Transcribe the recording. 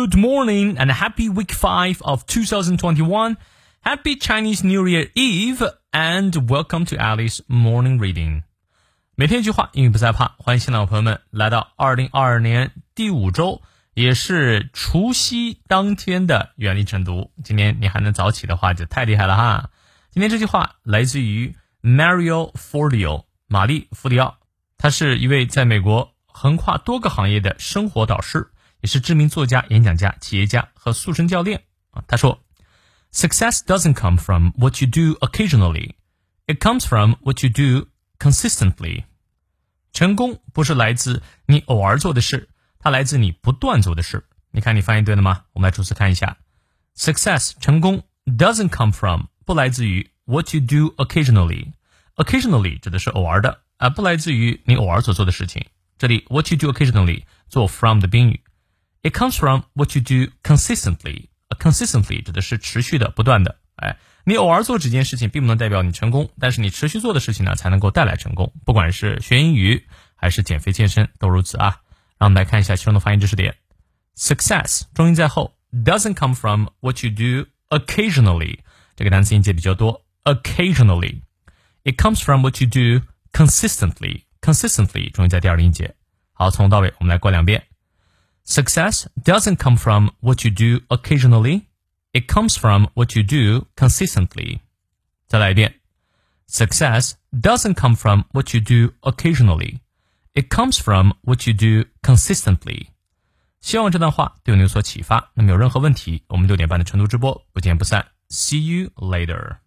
Good morning and happy week 5 of 2021. Happy Chinese New Year Eve and welcome to Alice Morning Reading. 每天一句话，英语不再怕。欢迎新老朋友们来到二零二二年第五周，也是除夕当天的原力晨读。今天你还能早起的话，就太厉害了哈！今天这句话来自于 Marie Forleo 玛丽·弗里奥，他是一位在美国横跨多个行业的生活导师。也是知名作家、演讲家、企业家和塑身教练啊。他说：“Success doesn't come from what you do occasionally; it comes from what you do consistently。”成功不是来自你偶尔做的事，它来自你不断做的事。你看，你翻译对了吗？我们来逐词看一下：“Success 成功 doesn't come from 不来自于 what you do occasionally。occasionally 指的是偶尔的啊，不来自于你偶尔所做的事情。这里 what you do occasionally 做 from 的宾语。” It comes from what you do consistently. Consistently 指的是持续的、不断的。哎，你偶尔做这件事情，并不能代表你成功，但是你持续做的事情呢，才能够带来成功。不管是学英语还是减肥健身，都如此啊。让我们来看一下其中的发音知识点。Success 重音在后，doesn't come from what you do occasionally。这个单词音节比较多。Occasionally, it comes from what you do consistently. Consistently 重音在第二个音节。好，从头到尾我们来过两遍。Success doesn't come from what you do occasionally. It comes from what you do consistently. 再来一遍. Success doesn't come from what you do occasionally. It comes from what you do consistently. 希望这段话对你有所启发。那么有任何问题，我们六点半的晨读直播不见不散。See you later.